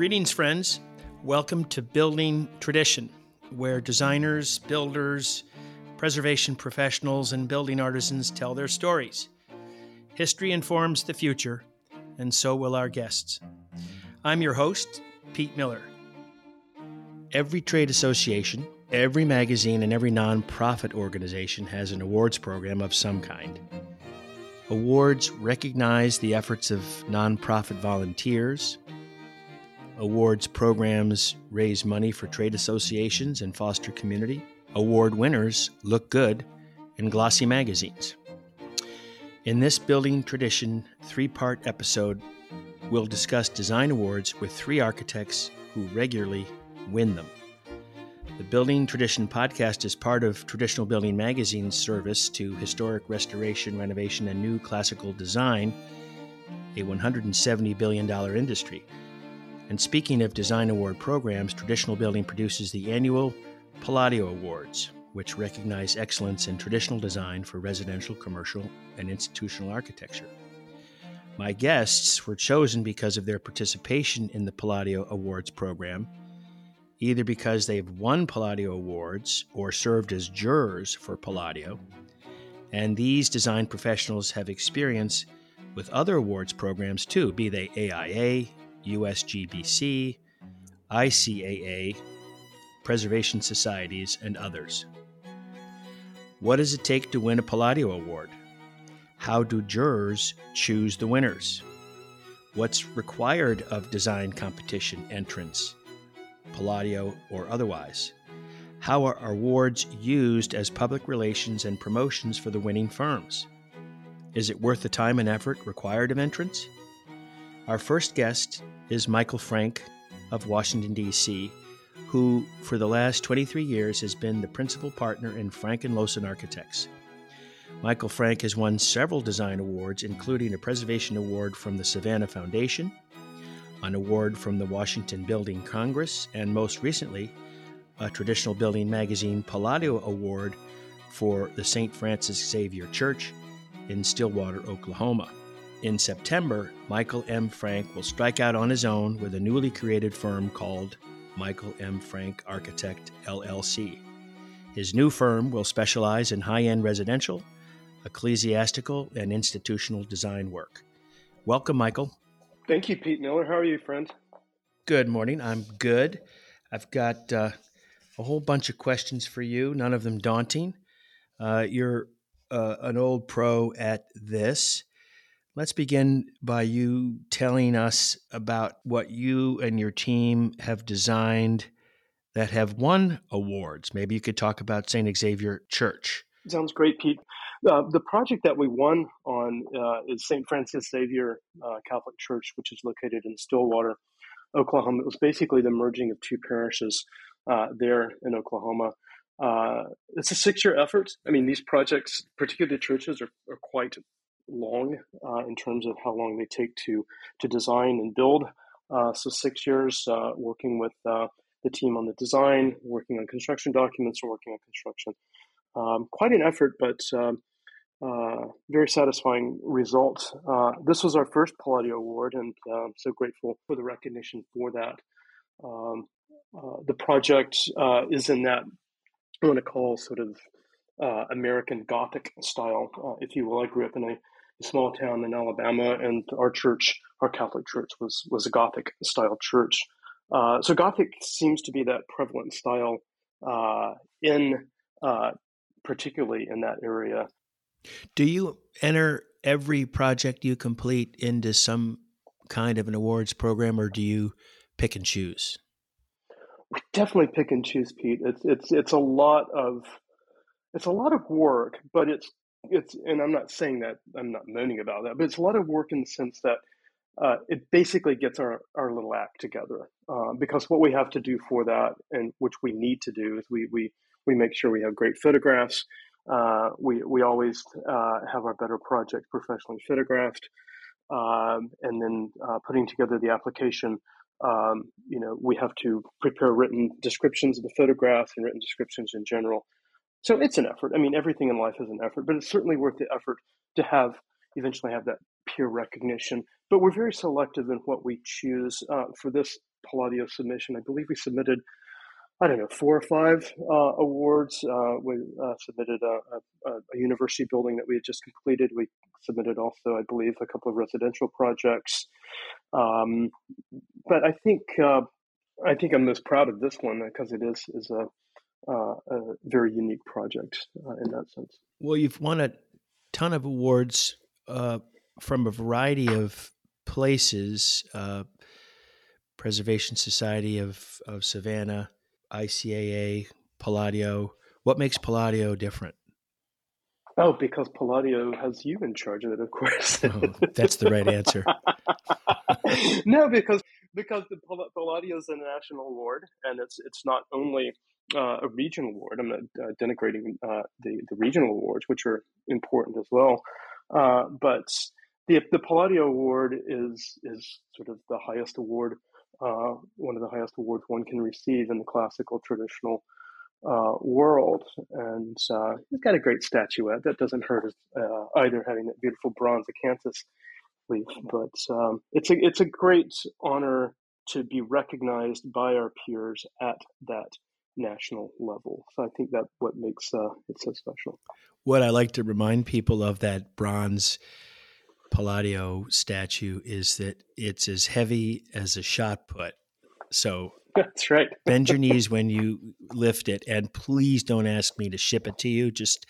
Greetings, friends. Welcome to Building Tradition, where designers, builders, preservation professionals, and building artisans tell their stories. History informs the future, and so will our guests. I'm your host, Pete Miller. Every trade association, every magazine, and every nonprofit organization has an awards program of some kind. Awards recognize the efforts of nonprofit volunteers, Awards programs raise money for trade associations and foster community. Award winners look good in glossy magazines. In this Building Tradition three part episode, we'll discuss design awards with three architects who regularly win them. The Building Tradition podcast is part of Traditional Building Magazine's service to historic restoration, renovation, and new classical design, a $170 billion industry. And speaking of design award programs, Traditional Building produces the annual Palladio Awards, which recognize excellence in traditional design for residential, commercial, and institutional architecture. My guests were chosen because of their participation in the Palladio Awards program, either because they've won Palladio Awards or served as jurors for Palladio. And these design professionals have experience with other awards programs too, be they AIA, USGBC, ICAA, preservation societies, and others. What does it take to win a Palladio Award? How do jurors choose the winners? What's required of design competition entrants, Palladio or otherwise? How are awards used as public relations and promotions for the winning firms? Is it worth the time and effort required of entrants? Our first guest is Michael Franck of Washington, D.C., who for the last 23 years has been the principal partner in Franck and Lohsen Architects. Michael Franck has won several design awards, including a Preservation Award from the Savannah Foundation, an award from the Washington Building Congress, and most recently, a Traditional Building Magazine Palladio Award for the St. Francis Xavier Church in Stillwater, Oklahoma. In September, Michael M. Franck will strike out on his own with a newly created firm called Michael M. Franck Architect LLC. His new firm will specialize in high end residential, ecclesiastical, and institutional design work. Welcome, Michael. Thank you, Pete Miller. How are you, friend? Good morning. I'm good. I've got uh, a whole bunch of questions for you, none of them daunting. Uh, you're uh, an old pro at this. Let's begin by you telling us about what you and your team have designed that have won awards. Maybe you could talk about St. Xavier Church. Sounds great, Pete. Uh, the project that we won on uh, is St. Francis Xavier uh, Catholic Church, which is located in Stillwater, Oklahoma. It was basically the merging of two parishes uh, there in Oklahoma. Uh, it's a six year effort. I mean, these projects, particularly churches, are, are quite long uh, in terms of how long they take to to design and build. Uh, so six years uh, working with uh, the team on the design, working on construction documents, and working on construction. Um, quite an effort, but um, uh, very satisfying result. This was our first Palladio Award, and I'm so grateful for the recognition for that. Um, the project is in that I want to call sort of uh, American Gothic style, uh, if you will. I grew up in a small town in Alabama, and our church, our Catholic church, was was a Gothic style church. Uh, so Gothic seems to be that prevalent style uh, in uh, particularly in that area. Do you enter every project you complete into some kind of an awards program, or do you pick and choose? We definitely pick and choose, Pete. It's it's it's a lot of it's a lot of work, but it's it's and I'm not saying that I'm not moaning about that, but it's a lot of work in the sense that uh, it basically gets our, our little act together. Uh, because what we have to do for that, and which we need to do, is we we we make sure we have great photographs. Uh, we we always uh, have our better projects professionally photographed, um, and then uh, putting together the application. Um, you know, we have to prepare written descriptions of the photographs and written descriptions in general. So it's an effort. I mean, everything in life is an effort, but it's certainly worth the effort to have eventually have that peer recognition. But we're very selective in what we choose. Uh, for this Palladio submission. I believe we submitted, I don't know, four or five uh, awards. Uh, we uh, submitted a, a, a, university building that we had just completed. We submitted also, I believe, a couple of residential projects. Um, but I think uh, I think I'm most proud of this one because it is is a, uh, a very unique project uh, in that sense. Well, you've won a ton of awards from a variety of places uh, Preservation Society of, of Savannah, ICAA, Palladio. What makes Palladio different? Oh, because Palladio has you in charge of it, of course. oh, that's the right answer. no, because because the Palladio is a national award, and it's it's not only uh, a regional award. I'm not uh, denigrating uh, the the regional awards, which are important as well, uh, but the the Palladio Award is is sort of the highest award, uh, one of the highest awards one can receive in the classical traditional uh, world, and he's got a great statuette that doesn't hurt uh, either, having that beautiful bronze acanthus leaf. But um, it's a it's a great honor to be recognized by our peers at that national level. So I think that what makes uh, it so special. What I like to remind people of that bronze Palladio statue is that it's as heavy as a shot put. So that's right. bend your knees when you lift it, and please don't ask me to ship it to you. Just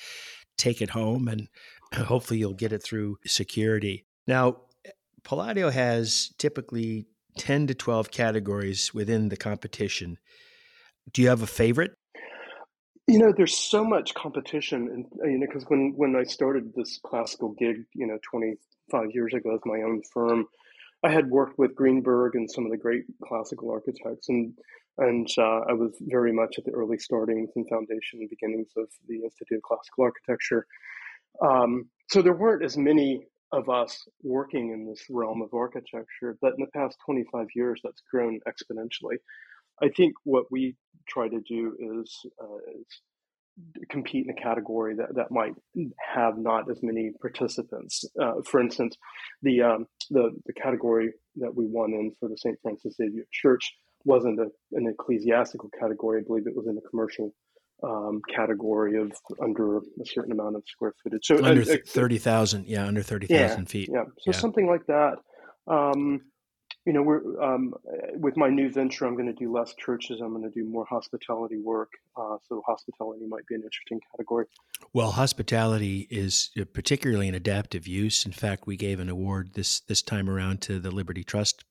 take it home, and hopefully you'll get it through security. Now, Palladio has typically 10 to 12 categories within the competition. Do you have a favorite? You know, there's so much competition, and you know, because when when I started this classical gig, you know, 25 years ago as my own firm, I had worked with Greenberg and some of the great classical architects, and and uh, I was very much at the early startings and foundation beginnings of the Institute of Classical Architecture. Um, so there weren't as many of us working in this realm of architecture, but in the past 25 years, that's grown exponentially. I think what we try to do is, uh, is compete in a category that, that might have not as many participants. Uh, for instance, the, um, the the category that we won in for the St. Francis Xavier Church wasn't a, an ecclesiastical category. I believe it was in a commercial um, category of under a certain amount of square footage. So under uh, thirty thousand, yeah, under thirty thousand yeah, feet. Yeah, so yeah. something like that. Um, you know, we're um, with my new venture. I'm going to do less churches. I'm going to do more hospitality work. Uh, so hospitality might be an interesting category. Well, hospitality is uh, particularly an adaptive use. In fact, we gave an award this this time around to the Liberty Trust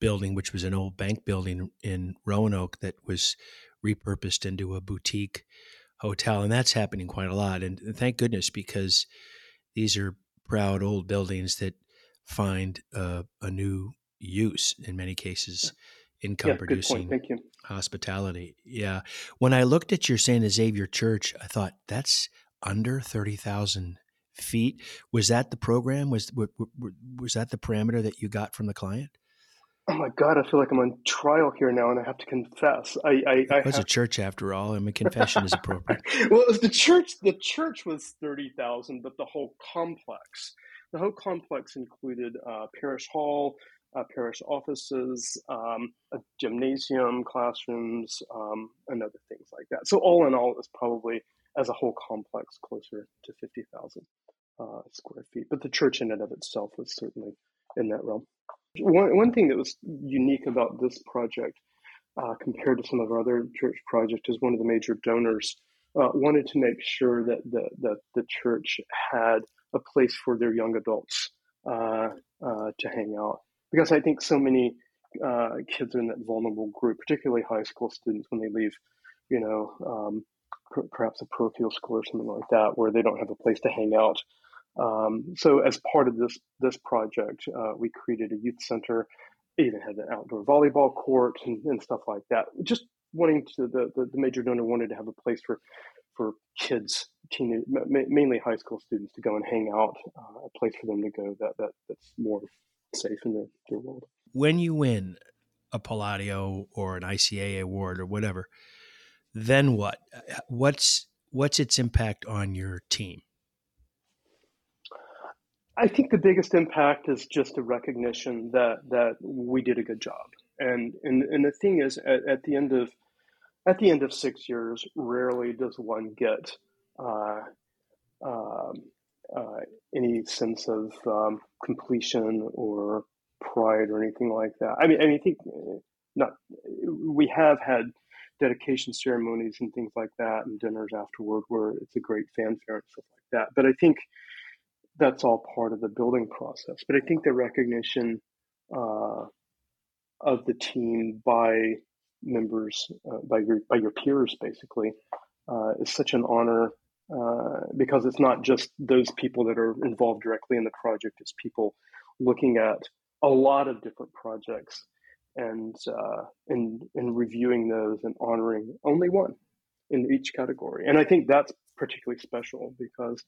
building, which was an old bank building in Roanoke that was repurposed into a boutique hotel, and that's happening quite a lot. And thank goodness because these are proud old buildings that find uh, a new use in many cases income yeah, producing Thank you. hospitality. Yeah. When I looked at your St. Xavier Church, I thought that's under 30,000 feet. Was that the program? Was, was that the parameter that you got from the client? Oh my God, I feel like I'm on trial here now and I have to confess. I, I, I it was have... a church after all. and mean, confession is appropriate. well, it was the church. The church was 30,000, but the whole complex, the whole complex included uh, parish hall, uh, parish offices, um, a gymnasium, classrooms, um, and other things like that. So all in all, it's probably as a whole complex closer to 50,000 uh, square feet. But the church in and of itself was certainly in that realm. One, one thing that was unique about this project uh, compared to some of our other church projects is one of the major donors uh, wanted to make sure that the, that the church had a place for their young adults uh, uh to hang out because I think so many uh, kids are in that vulnerable group, particularly high school students when they leave, you know, um, per- perhaps a parochial school or something like that, where they don't have a place to hang out. Um, so, as part of this this project, uh, we created a youth center, even had an outdoor volleyball court and, and stuff like that. Just wanting to the, the, the major donor wanted to have a place for for kids, mainly high school students, to go and hang out, uh, a place for them to go that, that that's more safe in their, their world. When you win a Palladio or an ICAA award or whatever, then what? What's what's its impact on your team? I think the biggest impact is just a recognition that that we did a good job, And and and the thing is, at, at the end of at the end of six years, rarely does one get uh, um, uh, any sense of um, completion or pride or anything like that. I mean, I mean, I think uh, not. We have had dedication ceremonies and things like that, and dinners afterward where it's a great fanfare and stuff like that. But I think that's all part of the building process. But I think the recognition uh, of the team by members, uh, by your by your peers, basically, uh, is such an honor uh, because it's not just those people that are involved directly in the project; it's people looking at a lot of different projects and uh, and and reviewing those and honoring only one in each category. And I think that's particularly special because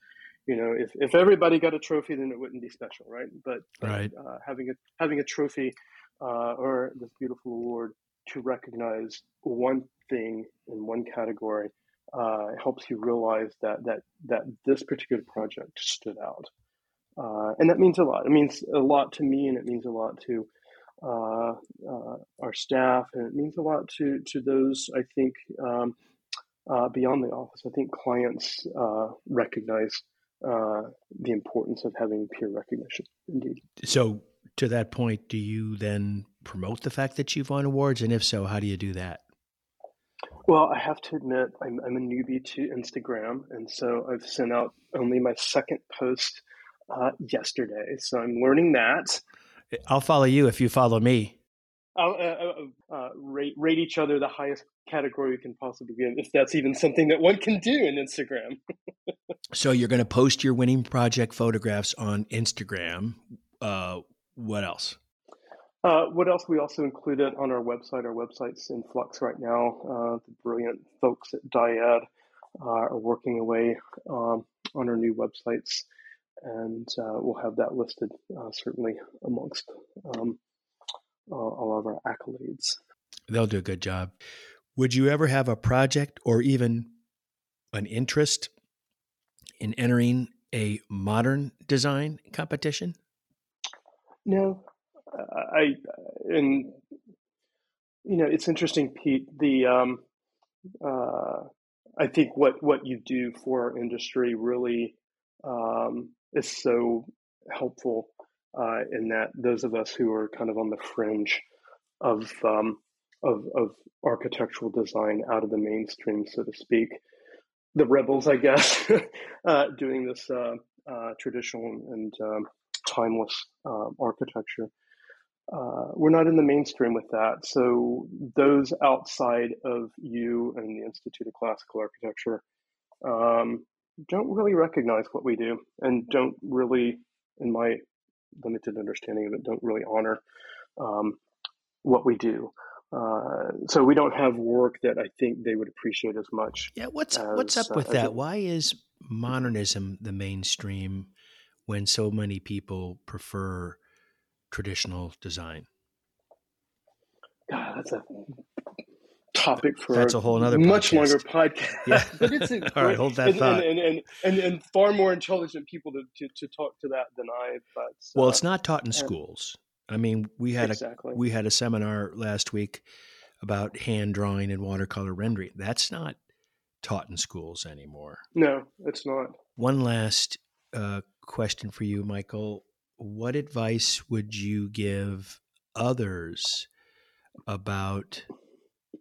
you know if, if everybody got a trophy, then it wouldn't be special, right? But, right. Uh, having a having a trophy uh, or this beautiful award to recognize one thing in one category uh, helps you realize that that that this particular project stood out. Uh, and that means a lot. It means a lot to me, and it means a lot to uh, uh, our staff, and it means a lot to to those I think um, uh, beyond the office. I think clients uh, recognize the importance of having peer recognition. Indeed. So, to that point, do you then promote the fact that you've won awards, and if so, how do you do that? Well, I have to admit, I'm, I'm a newbie to Instagram, and so I've sent out only my second post uh, yesterday. So I'm learning that. I'll follow you if you follow me. I'll uh, uh, uh, rate, rate each other the highest category we can possibly give, if that's even something that one can do in Instagram. so you're going to post your winning project photographs on Instagram. Uh, what else? Uh, what else? We also include it on our website. Our website's in flux right now. Uh, the brilliant folks at Dyad are working away um, on our new websites and uh, we'll have that listed uh, certainly amongst um, all of our accolades. They'll do a good job. Would you ever have a project or even an interest in entering a modern design competition? No, I and you know it's interesting, Pete. The um, uh, I think what what you do for our industry really um, is so helpful uh, in that those of us who are kind of on the fringe of um, of, of architectural design out of the mainstream, so to speak, the rebels, I guess, uh, doing this uh, uh, traditional and um, timeless um, architecture. Uh, we're not in the mainstream with that. So those outside of you and the Institute of Classical Architecture um, don't really recognize what we do and don't really, in my limited understanding of it, don't really honor um, what we do. Uh, so we don't have work that I think they would appreciate as much. Yeah, what's as, what's up with uh, that? Why is modernism the mainstream when so many people prefer traditional design? God, that's a topic for that's a whole other much podcast. longer podcast. Yeah. but it's a all right, hold that and, thought. And, and, and, and, far more intelligent people to, to, to, talk to that than I. But well, it's not taught in schools. I mean, we had exactly. a we had a seminar last week about hand drawing and watercolor rendering. That's not taught in schools anymore. No, it's not. One last uh, question for you, Michael. What advice would you give others about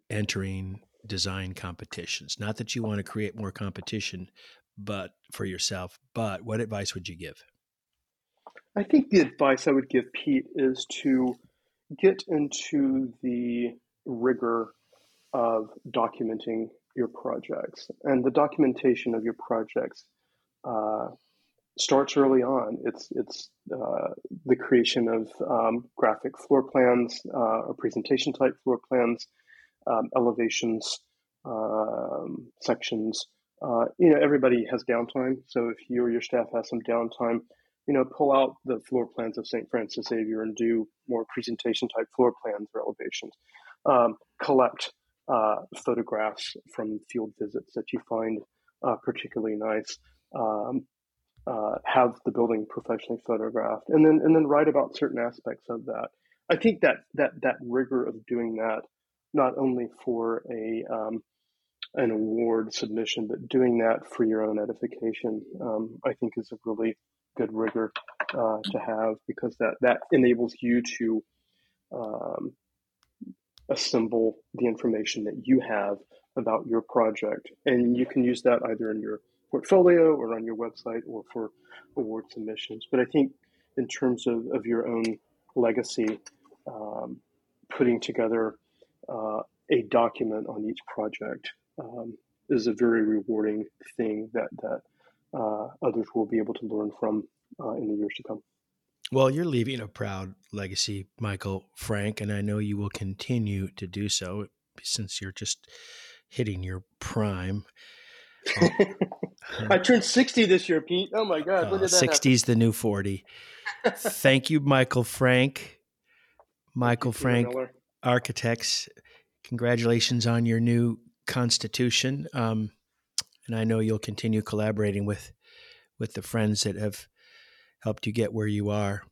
entering design competitions? Not that you want to create more competition, but for yourself. But what advice would you give? I think the advice I would give Pete is to get into the rigor of documenting your projects. And the documentation of your projects uh, starts early on. It's it's uh, the creation of um, graphic floor plans uh, or presentation type floor plans, um, elevations, um, sections. Uh, you know, everybody has downtime. So if you or your staff has some downtime, you know, pull out the floor plans of St. Francis Xavier and do more presentation type floor plans or elevations. Um, collect uh, photographs from field visits that you find uh, particularly nice. Um, uh, have the building professionally photographed, and then and then write about certain aspects of that. I think that that that rigor of doing that, not only for a um, an award submission, but doing that for your own edification, um, I think is a really good rigor uh, to have because that that enables you to um, assemble the information that you have about your project, and you can use that either in your portfolio or on your website or for award submissions. But I think in terms of, of your own legacy, um, putting together uh, a document on each project um, is a very rewarding thing that that uh, others will be able to learn from uh, in the years to come. Well, you're leaving a proud legacy, Michael Franck, and I know you will continue to do so since you're just hitting your prime. I turned 60 this year, Pete. Oh my God. When did that 60's the new 40. Thank you, Michael Franck. Michael Franck Architects. Congratulations on your new constitution. Um, and I know you'll continue collaborating with with the friends that have helped you get where you are.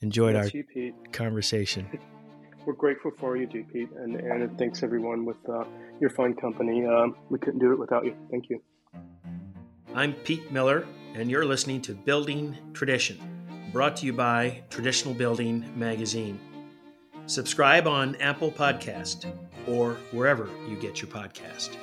Enjoyed our you, conversation. We're grateful for you, Pete, and, and thanks everyone with uh, your fine company. Um, we couldn't do it without you. Thank you. I'm Pete Miller, and you're listening to Building Tradition, brought to you by Traditional Building Magazine. Subscribe on Apple Podcast or wherever you get your podcast.